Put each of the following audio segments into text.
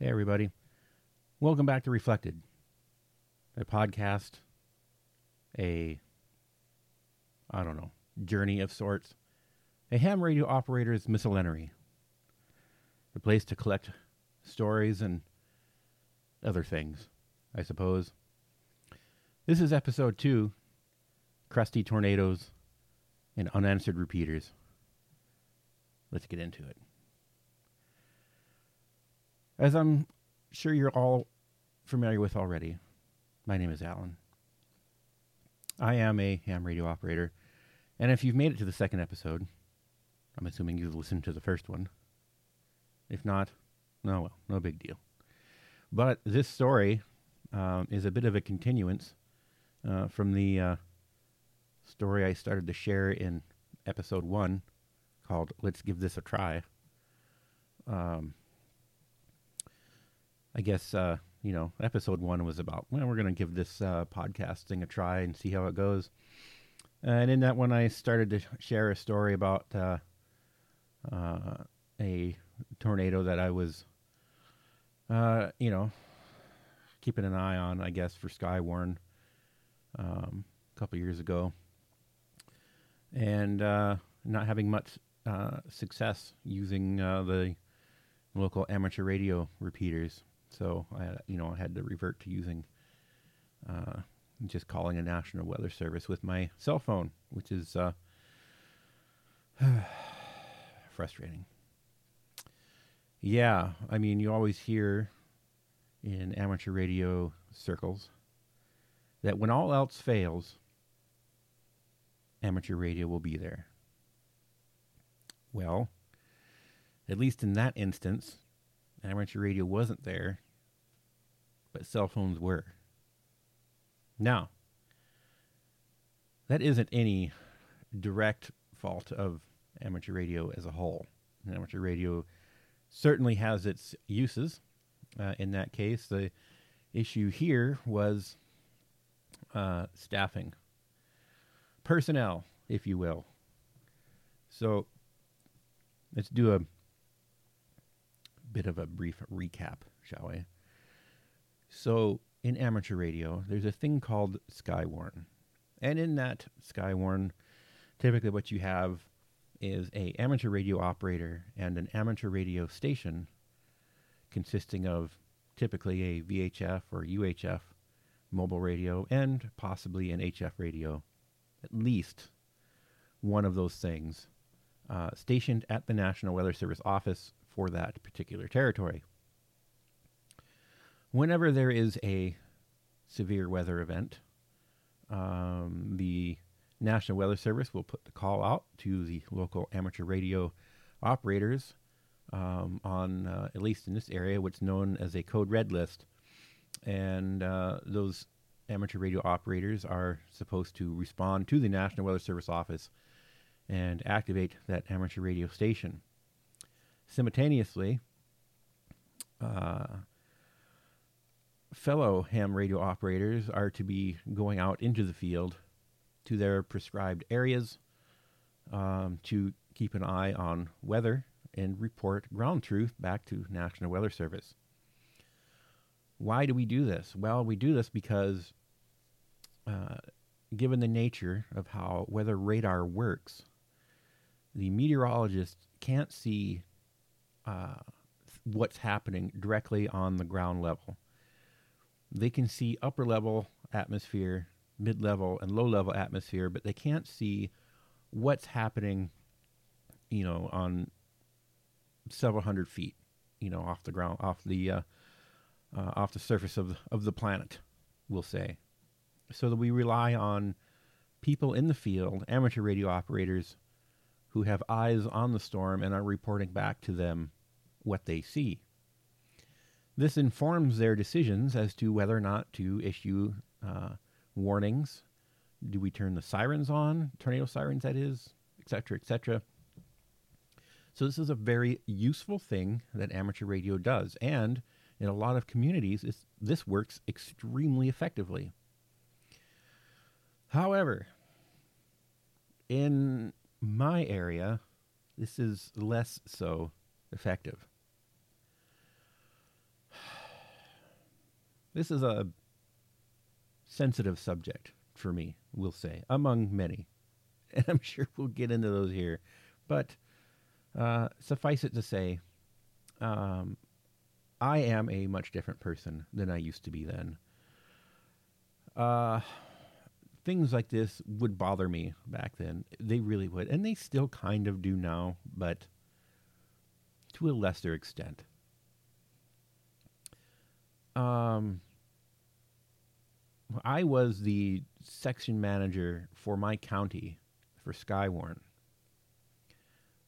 Hey, everybody. Welcome back to Reflected, a podcast, a, I don't know, journey of sorts, a ham radio operator's miscellany, a place to collect stories and other things, I suppose. This is episode two Crusty Tornadoes and Unanswered Repeaters. Let's get into it. As I'm sure you're all familiar with already, my name is Alan. I am a ham radio operator, and if you've made it to the second episode, I'm assuming you've listened to the first one. If not, no, well, no big deal. But this story um, is a bit of a continuance uh, from the uh, story I started to share in episode one called Let's Give This a Try. Um, I guess uh, you know, episode one was about well, we're going to give this uh, podcast thing a try and see how it goes. And in that one, I started to share a story about uh, uh, a tornado that I was, uh, you know, keeping an eye on, I guess, for Skywarn um, a couple years ago, and uh, not having much success using the local amateur radio repeaters. So I, you know, I had to revert to using uh, just calling a National Weather Service with my cell phone, which is uh, frustrating. Yeah, I mean, you always hear in amateur radio circles that when all else fails, amateur radio will be there. Well, at least in that instance, amateur radio wasn't there, but cell phones were. Now, that isn't any direct fault of amateur radio as a whole. Amateur radio certainly has its uses. Uh, in that case, the issue here was uh, staffing, personnel, if you will. So let's do a bit of a brief recap, shall we? So, in amateur radio, there's a thing called Skywarn. And in that Skywarn, typically what you have is a amateur radio operator and an amateur radio station consisting of typically a VHF or UHF mobile radio and possibly an HF radio, at least one of those things, uh, stationed at the National Weather Service office for that particular territory. Whenever there is a severe weather event, um, the National Weather Service will put the call out to the local amateur radio operators um, on, uh, at least in this area, what's known as a code red list. And uh, those amateur radio operators are supposed to respond to the National Weather Service office and activate that amateur radio station. Simultaneously, uh, fellow ham radio operators are to be going out into the field to their prescribed areas um, to keep an eye on weather and report ground truth back to National Weather Service. Why do we do this? Well, we do this because, uh, given the nature of how weather radar works, the meteorologist can't see uh, what's happening directly on the ground level. They can see upper level atmosphere, mid level, and low level atmosphere, but they can't see what's happening, you know, on several hundred feet, you know, off the ground, off the uh, uh, off the surface of of the planet, we'll say. So that we rely on people in the field, amateur radio operators, who have eyes on the storm and are reporting back to them what they see. This informs their decisions as to whether or not to issue uh, warnings. Do we turn the sirens on, tornado sirens, that is, etc., etc. So, this is a very useful thing that amateur radio does. And in a lot of communities, this works extremely effectively. However, in my area, this is less so effective. This is a sensitive subject for me, we'll say, among many. And I'm sure we'll get into those here. But uh, suffice it to say, um, I am a much different person than I used to be then. Uh, things like this would bother me back then. They really would. And they still kind of do now, but to a lesser extent. Um, I was the section manager for my county for Skywarn,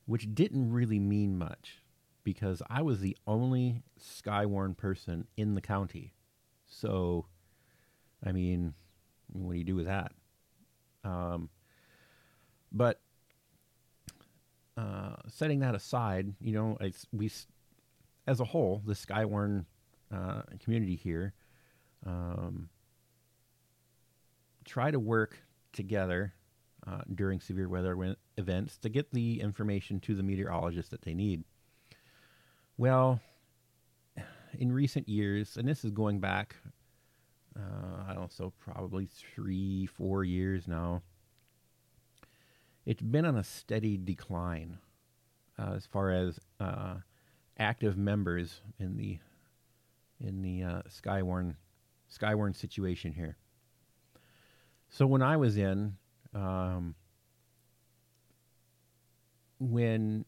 which didn't really mean much because I was the only Skywarn person in the county. So, I mean, what do you do with that? Um, but uh, setting that aside, you know, we, as a whole, the Skywarn uh, community here, um, try to work together uh, during severe weather events to get the information to the meteorologists that they need. Well, in recent years, and this is going back, uh, I don't know, so probably three, four years now, it's been on a steady decline uh, as far as uh, active members in the in the uh, Skywarn Skywarn situation here. So when I was in, um, when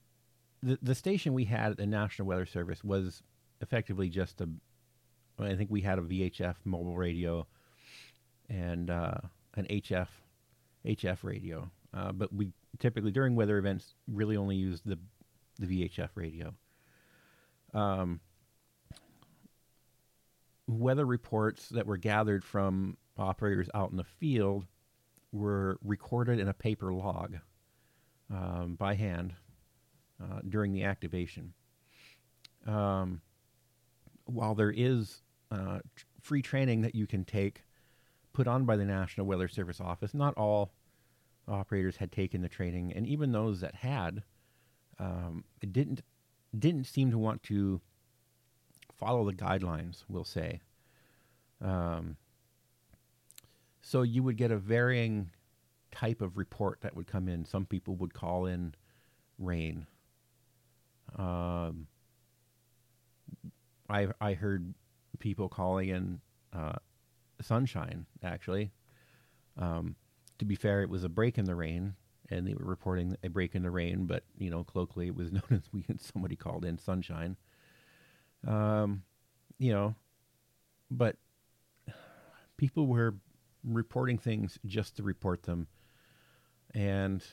the the station we had at the National Weather Service was effectively just a, I think we had a VHF mobile radio and uh, an HF HF radio, uh, but we typically during weather events really only use the the VHF radio. Um, weather reports that were gathered from operators out in the field were recorded in a paper log um, by hand uh, during the activation. Um, while there is uh, free training that you can take put on by the National Weather Service Office, not all operators had taken the training, and even those that had um, didn't didn't seem to want to follow the guidelines. We'll say. Um, so you would get a varying type of report that would come in. Some people would call in rain. Um, I I heard people calling in uh, sunshine. Actually, um, to be fair, it was a break in the rain, and they were reporting a break in the rain. But you know, colloquially, it was known as we somebody called in sunshine. Um, you know, but people were reporting things just to report them, and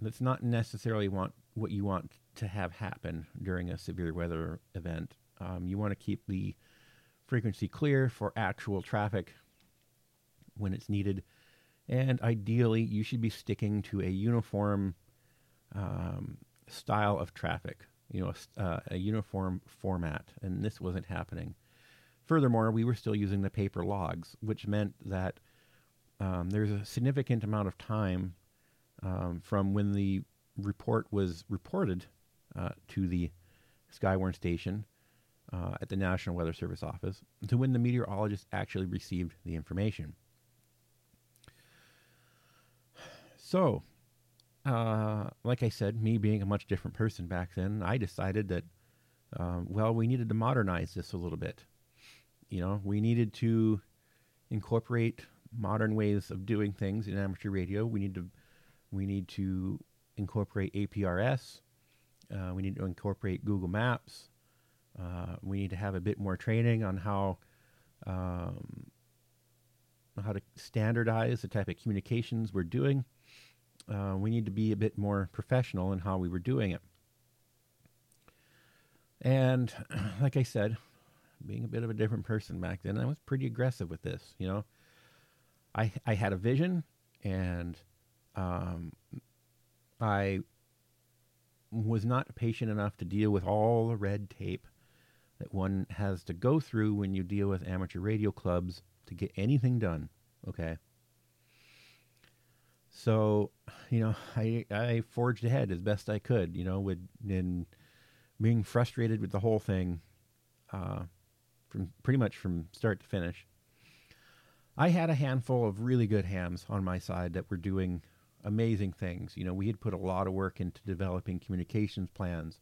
that's not necessarily want what you want to have happen during a severe weather event. Um, you want to keep the frequency clear for actual traffic when it's needed, and ideally, you should be sticking to a uniform um, style of traffic. You know, a, uh, a uniform format, and this wasn't happening. Furthermore, we were still using the paper logs, which meant that um, there's a significant amount of time um, from when the report was reported uh, to the Skywarn station uh, at the National Weather Service office to when the meteorologist actually received the information. So, uh, like I said, me being a much different person back then, I decided that, um, well, we needed to modernize this a little bit. You know, we needed to incorporate modern ways of doing things in amateur radio. We need to we need to incorporate APRS. Uh, we need to incorporate Google Maps. Uh, we need to have a bit more training on how um, how to standardize the type of communications we're doing. Uh, we need to be a bit more professional in how we were doing it. And like I said, being a bit of a different person back then, I was pretty aggressive with this. You know, I I had a vision, and um, I was not patient enough to deal with all the red tape that one has to go through when you deal with amateur radio clubs to get anything done. Okay. So, you know, I I forged ahead as best I could. You know, with in being frustrated with the whole thing. Uh, from pretty much from start to finish. I had a handful of really good hams on my side that were doing amazing things. You know, we had put a lot of work into developing communications plans.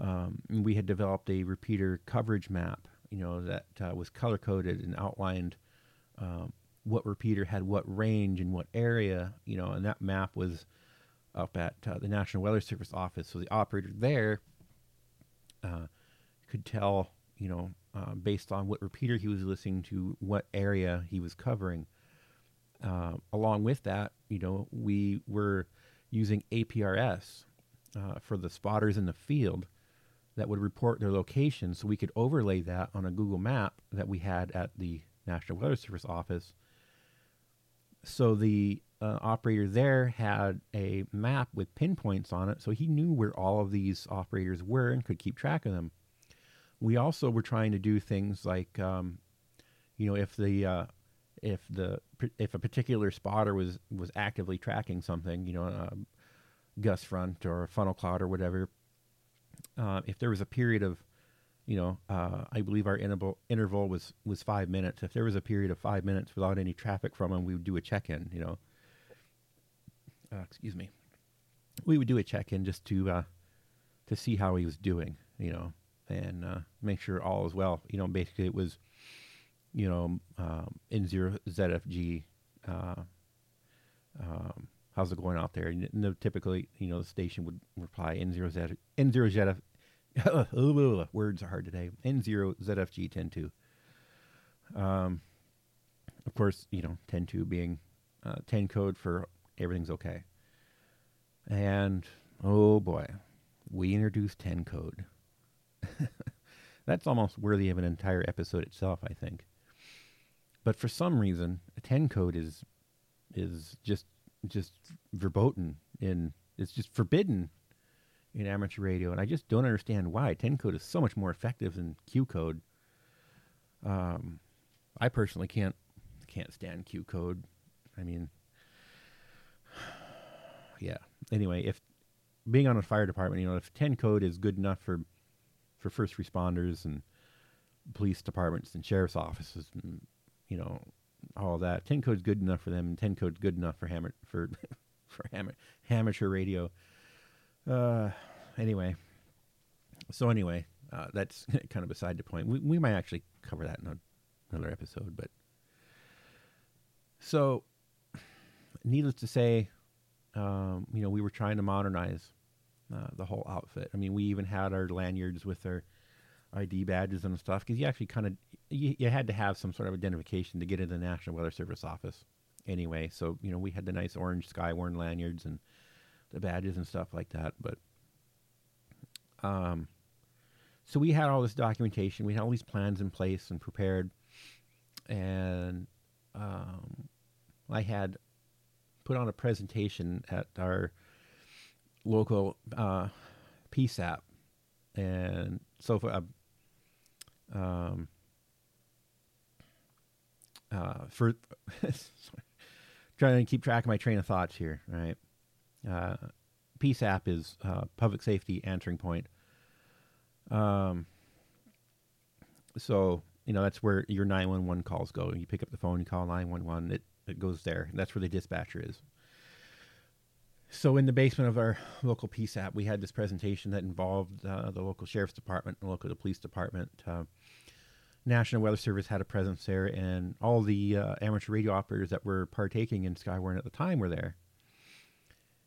Um, we had developed a repeater coverage map, you know, that uh, was color coded and outlined um, what repeater had what range and what area, you know, and that map was up at uh, the National Weather Service office. So the operator there uh, could tell, you know, uh, based on what repeater he was listening to, what area he was covering. Uh, along with that, you know, we were using APRS uh, for the spotters in the field that would report their location, so we could overlay that on a Google map that we had at the National Weather Service office. So the uh, operator there had a map with pinpoints on it, so he knew where all of these operators were and could keep track of them. We also were trying to do things like, um, you know, if the uh, if the if a particular spotter was was actively tracking something, you know, a gust front or a funnel cloud or whatever, uh, if there was a period of, you know, uh, I believe our interval interval was was five minutes. If there was a period of five minutes without any traffic from them, we would do a check in. You know, uh, excuse me, we would do a check in just to uh, to see how he was doing, you know, and uh, make sure all is well. You know, basically it was, you know, um, N0 ZFG. Uh, um, how's it going out there? And typically, you know, the station would reply N0 Z N0 ZF. words are hard today. N0 ZFG 102. Um, of course, you know, 102 being uh, 10 code for everything's okay. And oh boy, we introduced 10 code. That's almost worthy of an entire episode itself, I think. But for some reason, 10 code is is just just verboten in it's just forbidden in amateur radio, and I just don't understand why. 10 code is so much more effective than Q code. Um, I personally can't can't stand Q code. I mean, yeah. Anyway, if being on a fire department, you know, if 10 code is good enough for for first responders and police departments and sheriff's offices and you know all that, 10 code's good enough for them and 10 code's good enough for hammer for for amateur radio. Uh anyway. So anyway, uh, that's kind of beside the point. We we might actually cover that in another episode, but so needless to say, um, you know, we were trying to modernize uh, the whole outfit. I mean, we even had our lanyards with our ID badges and stuff because you actually kind of you, you, had to have some sort of identification to get into the National Weather Service office. Anyway, so you know, we had the nice orange Skywarn lanyards and the badges and stuff like that. But um, so we had all this documentation, we had all these plans in place and prepared, and um, I had put on a presentation at our local uh, PSAP, and so for, uh, um, uh, for trying to keep track of my train of thoughts here, right? Uh, PSAP is uh, Public Safety Answering Point. Um, so you know that's where your 911 calls go. You pick up the phone, you call 911. It it goes there. That's where the dispatcher is. So in the basement of our local PSAP, we had this presentation that involved uh, the local sheriff's department, the local police department. Uh, National Weather Service had a presence there, and all the uh, amateur radio operators that were partaking in Skywarn at the time were there.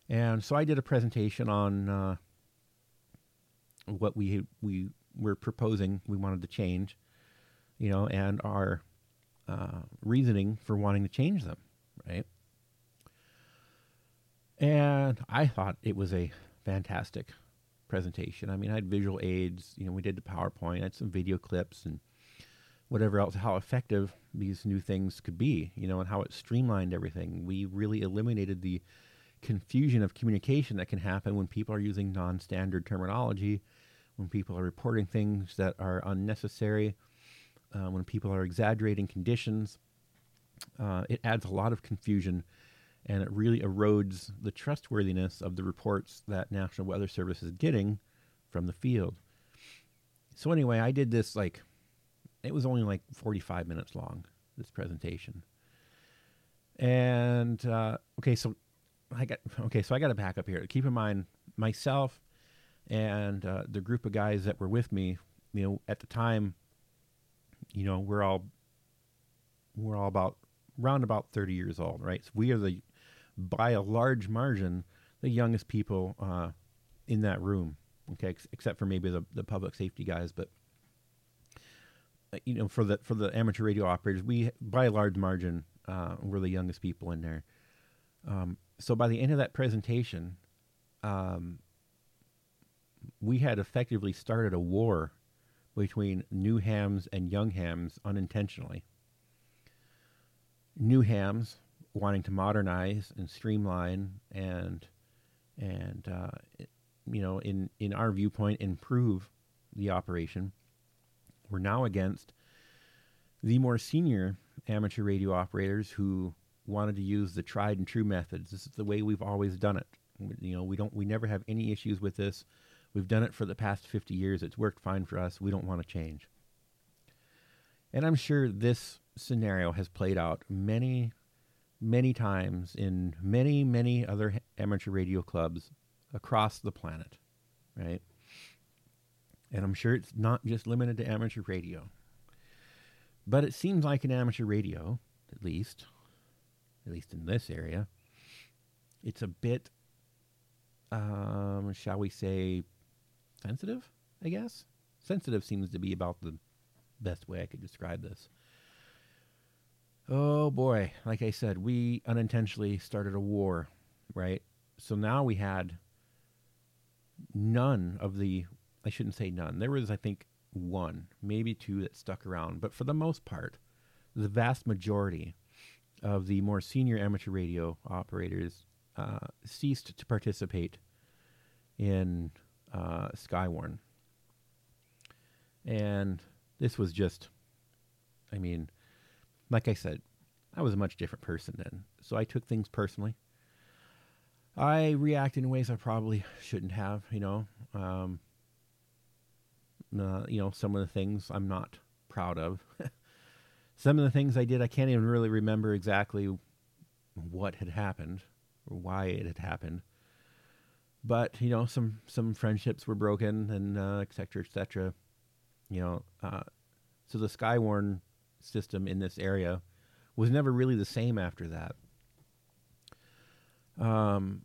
And so I did a presentation on uh, what we we were proposing, we wanted to change, you know, and our uh, reasoning for wanting to change them, right? And I thought it was a fantastic presentation. I mean, I had visual aids, you know, we did the PowerPoint, I had some video clips and whatever else, how effective these new things could be, you know, and how it streamlined everything. We really eliminated the confusion of communication that can happen when people are using non standard terminology, when people are reporting things that are unnecessary uh, when people are exaggerating conditions. Uh, it adds a lot of confusion and it really erodes the trustworthiness of the reports that National Weather Service is getting from the field. So anyway, I did this like it was only like 45 minutes long, this presentation. And uh, okay, so I got okay, so I got to back up here. Keep in mind, myself and uh, the group of guys that were with me, you know, at the time, you know, we're all we're all about round about 30 years old, right? So we are the by a large margin the youngest people uh, in that room. Okay, ex- except for maybe the, the public safety guys, but uh, you know, for the for the amateur radio operators, we by a large margin uh, we're the youngest people in there. Um, so by the end of that presentation, um, we had effectively started a war between new hams and young hams unintentionally. New hams wanting to modernize and streamline and and uh, you know in in our viewpoint improve the operation. We're now against the more senior amateur radio operators who wanted to use the tried and true methods. This is the way we've always done it. You know, we don't we never have any issues with this. We've done it for the past 50 years. It's worked fine for us. We don't want to change. And I'm sure this scenario has played out many many times in many many other amateur radio clubs across the planet, right? And I'm sure it's not just limited to amateur radio. But it seems like an amateur radio, at least, at least in this area, it's a bit, um, shall we say, sensitive, I guess. Sensitive seems to be about the best way I could describe this. Oh boy, like I said, we unintentionally started a war, right? So now we had none of the, I shouldn't say none, there was, I think, one, maybe two that stuck around. But for the most part, the vast majority of the more senior amateur radio operators uh, ceased to participate in uh, Skywarn. And this was just, I mean, like I said, I was a much different person then. So I took things personally. I reacted in ways I probably shouldn't have, you know. Um, uh, you know, some of the things I'm not proud of. some of the things I did, I can't even really remember exactly what had happened or why it had happened. But you know, some some friendships were broken, and uh, et cetera, et cetera. You know, uh, so the Skywarn system in this area was never really the same after that. Um,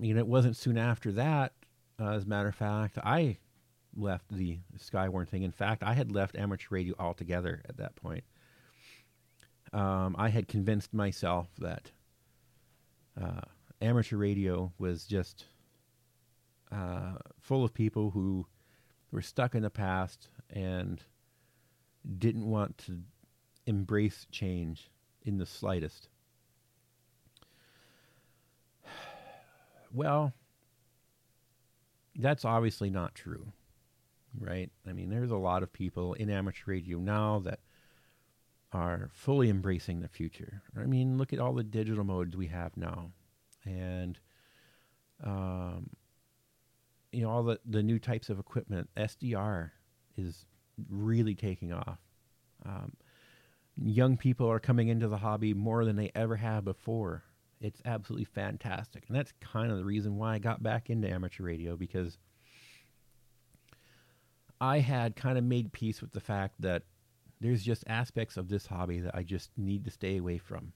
you know, it wasn't soon after that. Uh, as a matter of fact, I left the Skywarn thing. In fact, I had left amateur radio altogether at that point. Um, I had convinced myself that uh, amateur radio was just uh, full of people who were stuck in the past and didn't want to embrace change in the slightest. Well, that's obviously not true right? I mean, there's a lot of people in amateur radio now that are fully embracing the future. I mean, look at all the digital modes we have now, and um, you know all the the new types of equipment. SDR is really taking off. Um, young people are coming into the hobby more than they ever have before. It's absolutely fantastic, and that's kind of the reason why I got back into amateur radio because I had kind of made peace with the fact that there's just aspects of this hobby that I just need to stay away from.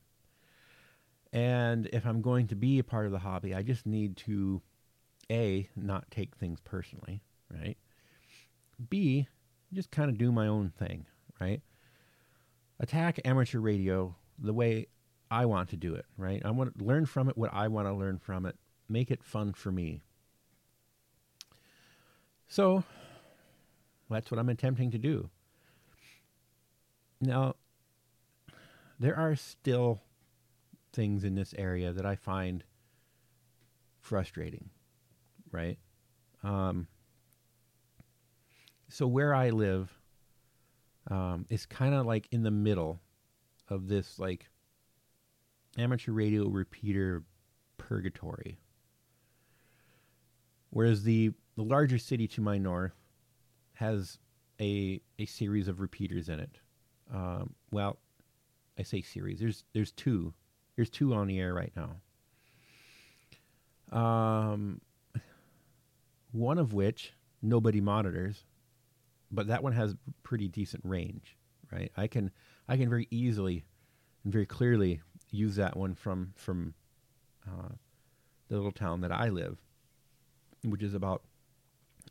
And if I'm going to be a part of the hobby, I just need to A, not take things personally, right? B, just kind of do my own thing, right? Attack amateur radio the way I want to do it, right? I want to learn from it what I want to learn from it, make it fun for me. So, that's what I'm attempting to do. Now, there are still things in this area that I find frustrating, right? Um, so where I live um, is kind of like in the middle of this like amateur radio repeater purgatory. Whereas the the larger city to my north has a a series of repeaters in it. Um, well, I say series. There's there's two. There's two on the air right now. Um, one of which nobody monitors, but that one has pretty decent range, right? I can I can very easily and very clearly use that one from from uh, the little town that I live, which is about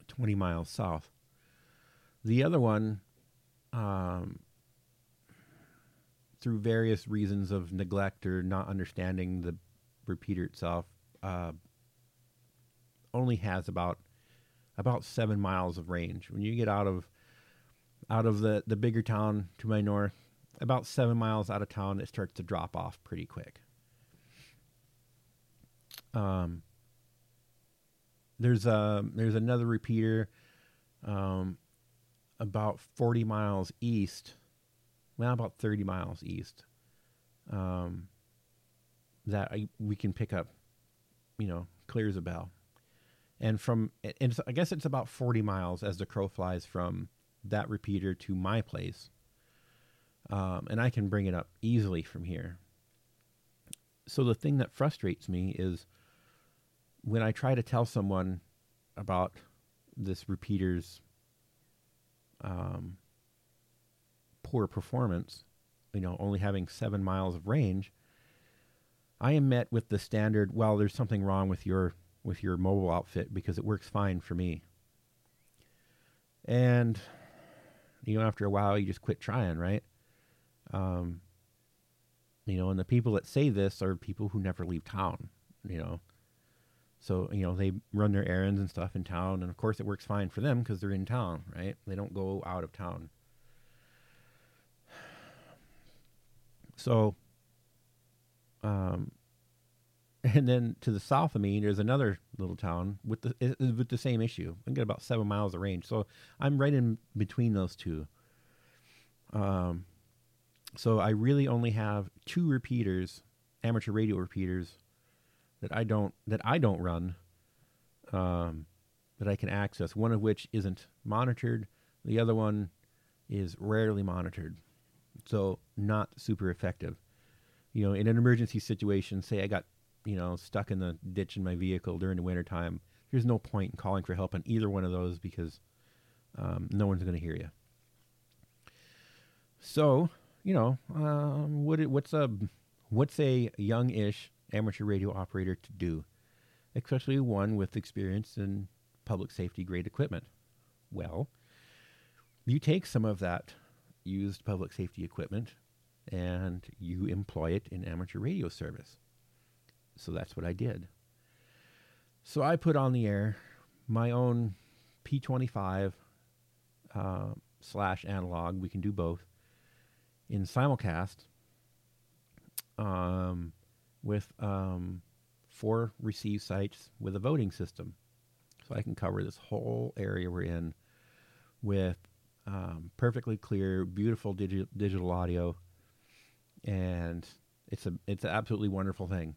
20 miles south. The other one, um, through various reasons of neglect or not understanding the repeater itself, uh, only has about about seven miles of range. When you get out of out of the the bigger town to my north, about seven miles out of town, it starts to drop off pretty quick. Um, there's a there's another repeater, um, about forty miles east, well about thirty miles east, um, that I, we can pick up, you know, clear as a bell, and from and I guess it's about forty miles as the crow flies from that repeater to my place, um, and I can bring it up easily from here. So the thing that frustrates me is when I try to tell someone about this repeater's um, poor performance, you know, only having seven miles of range, I am met with the standard, well, there's something wrong with your with your mobile outfit because it works fine for me. And you know, after a while, you just quit trying, right? Um, you know, and the people that say this are people who never leave town. You know, so, you know, they run their errands and stuff in town. And of course, it works fine for them because they're in town, right? They don't go out of town. So, um, and then to the south of me, there's another little town with the with the same issue. I get about seven miles of range, so I'm right in between those two. Um, so I really only have two repeaters, amateur radio repeaters, that I don't that I don't run um, that I can access. One of which isn't monitored. The other one is rarely monitored, so not super effective. You know, in an emergency situation, say I got you know stuck in the ditch in my vehicle during the wintertime, there's no point in calling for help on either one of those because um, no one's going to hear you. So, you know, um, what what's a what's a young-ish amateur radio operator to do, especially one with experience in public safety grade equipment? Well, you take some of that used public safety equipment and you employ it in amateur radio service. So that's what I did. So I put on the air my own P25 uh, slash analog. We can do both in simulcast. Um, with um, four receive sites with a voting system. So I can cover this whole area we're in with um, perfectly clear, beautiful digi- digital audio, and it's a it's an absolutely wonderful thing.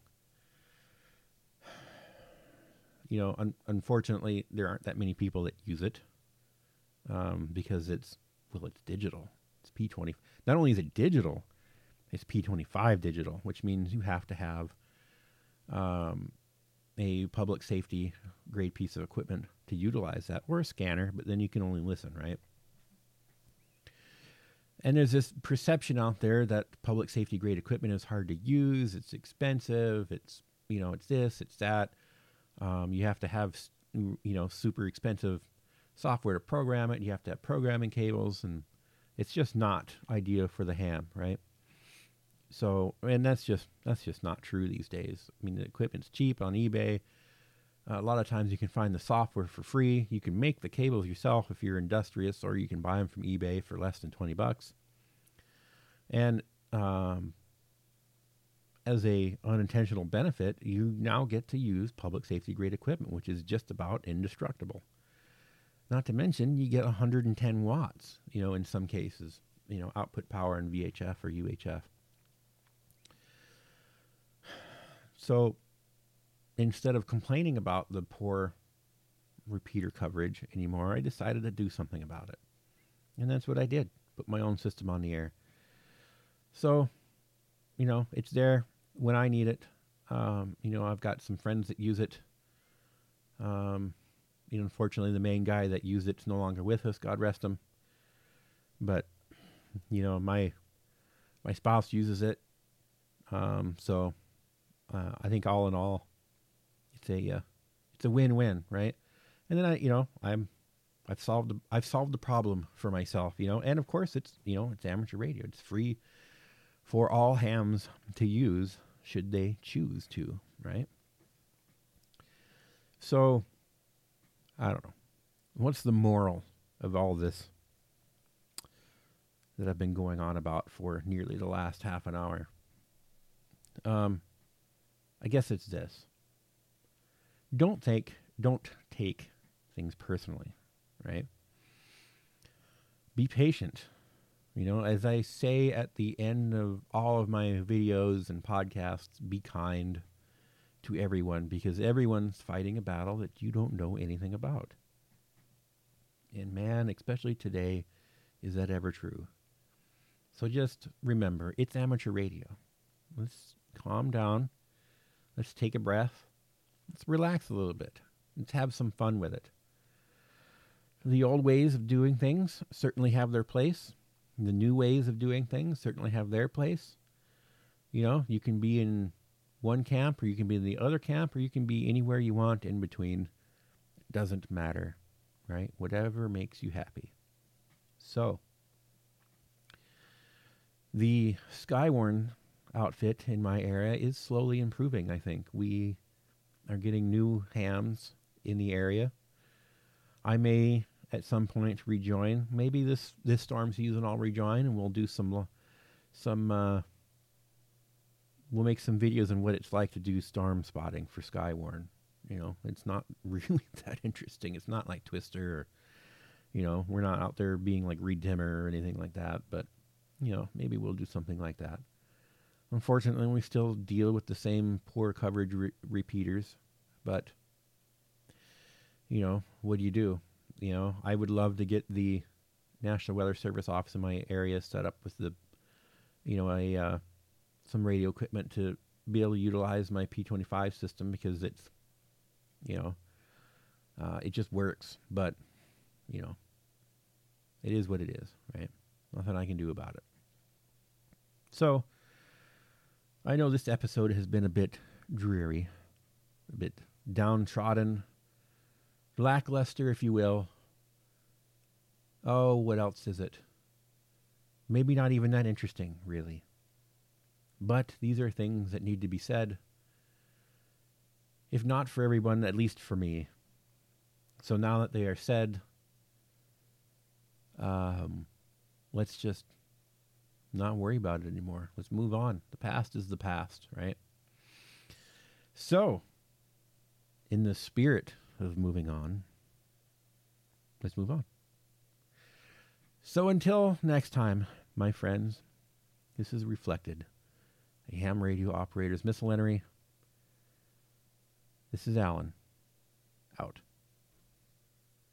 You know, un- unfortunately, there aren't that many people that use it um, because it's well, it's digital. It's P twenty. Not only is it digital, it's P25 digital, which means you have to have um, a public safety grade piece of equipment to utilize that, or a scanner, but then you can only listen, right? And there's this perception out there that public safety grade equipment is hard to use, it's expensive, it's you know, it's this, it's that. Um, you have to have you know super expensive software to program it. You have to have programming cables, and it's just not ideal for the ham, right? So, and that's just that's just not true these days. I mean, the equipment's cheap on eBay. Uh, a lot of times you can find the software for free. You can make the cables yourself if you're industrious, or you can buy them from eBay for less than twenty bucks. And um, as a unintentional benefit, you now get to use public safety grade equipment, which is just about indestructible. Not to mention, you get 110 watts. You know, in some cases, you know, output power in VHF or UHF. So instead of complaining about the poor repeater coverage anymore, I decided to do something about it. And that's what I did. Put my own system on the air. So, you know, it's there when I need it. Um, you know, I've got some friends that use it. Um, you know, unfortunately, the main guy that used it's no longer with us. God rest him. But, you know, my my spouse uses it. Um, so, uh, I think all in all, it's a uh, it's a win-win, right? And then I, you know, I'm I've solved the, I've solved the problem for myself, you know. And of course, it's you know it's amateur radio. It's free for all hams to use should they choose to, right? So, I don't know. What's the moral of all this that I've been going on about for nearly the last half an hour? Um, I guess it's this. Don't take don't take things personally, right? Be patient. You know, as I say at the end of all of my videos and podcasts, be kind to everyone because everyone's fighting a battle that you don't know anything about. And man, especially today, is that ever true? So just remember, it's amateur radio. Let's calm down. Let's take a breath. Let's relax a little bit. Let's have some fun with it. The old ways of doing things certainly have their place. The new ways of doing things certainly have their place. You know, you can be in one camp or you can be in the other camp or you can be anywhere you want in between. It doesn't matter, right? Whatever makes you happy. So, the Skywarn outfit in my area is slowly improving, I think. We are getting new hams in the area. I may at some point rejoin. Maybe this this storm season I'll rejoin and we'll do some some uh, we'll make some videos on what it's like to do storm spotting for Skywarn. You know, it's not really that interesting. It's not like Twister or you know, we're not out there being like Reed or anything like that, but you know, maybe we'll do something like that. Unfortunately, we still deal with the same poor coverage re- repeaters, but you know, what do you do? You know, I would love to get the National Weather Service office in my area set up with the, you know, a uh, some radio equipment to be able to utilize my P25 system because it's, you know, uh, it just works. But, you know, it is what it is, right? Nothing I can do about it. So, I know this episode has been a bit dreary, a bit downtrodden, lackluster, if you will. Oh, what else is it? Maybe not even that interesting, really. But these are things that need to be said. If not for everyone, at least for me. So now that they are said, um, let's just not worry about it anymore. Let's move on. The past is the past, right? So, in the spirit of moving on, let's move on. So until next time, my friends, this is reflected. A ham radio operator's miscellany. This is Alan.